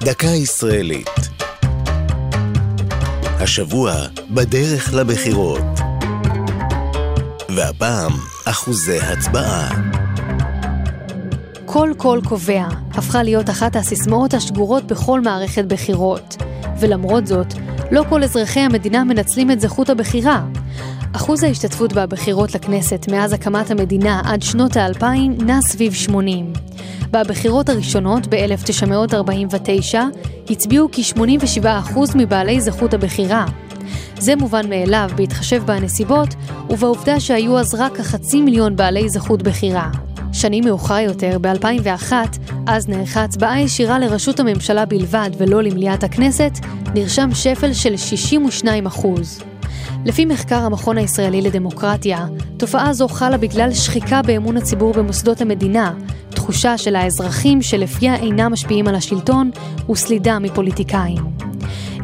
דקה ישראלית. השבוע בדרך לבחירות. והפעם, אחוזי הצבעה. כל קול קובע הפכה להיות אחת הסיסמאות השגורות בכל מערכת בחירות. ולמרות זאת, לא כל אזרחי המדינה מנצלים את זכות הבחירה. אחוז ההשתתפות בבחירות לכנסת מאז הקמת המדינה עד שנות האלפיים נע סביב 80. בבחירות הראשונות ב-1949 הצביעו כ-87% מבעלי זכות הבחירה. זה מובן מאליו בהתחשב בנסיבות ובעובדה שהיו אז רק כחצי מיליון בעלי זכות בחירה. שנים מאוחר יותר, ב-2001, אז נערכה הצבעה ישירה לראשות הממשלה בלבד ולא למליאת הכנסת, נרשם שפל של 62%. לפי מחקר המכון הישראלי לדמוקרטיה, תופעה זו חלה בגלל שחיקה באמון הציבור במוסדות המדינה, תחושה של האזרחים שלפיה אינם משפיעים על השלטון וסלידה מפוליטיקאים.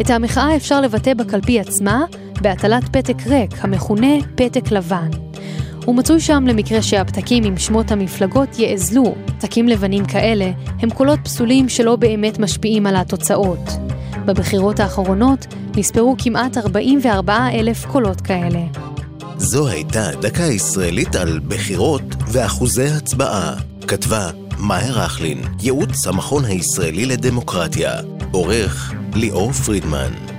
את המחאה אפשר לבטא בקלפי עצמה בהטלת פתק ריק המכונה פתק לבן. הוא מצוי שם למקרה שהפתקים עם שמות המפלגות יאזלו. פתקים לבנים כאלה הם קולות פסולים שלא באמת משפיעים על התוצאות. בבחירות האחרונות נספרו כמעט 44 אלף קולות כאלה. זו הייתה דקה ישראלית על בחירות ואחוזי הצבעה. כתבה מאיה רכלין, ייעוץ המכון הישראלי לדמוקרטיה. עורך ליאור פרידמן.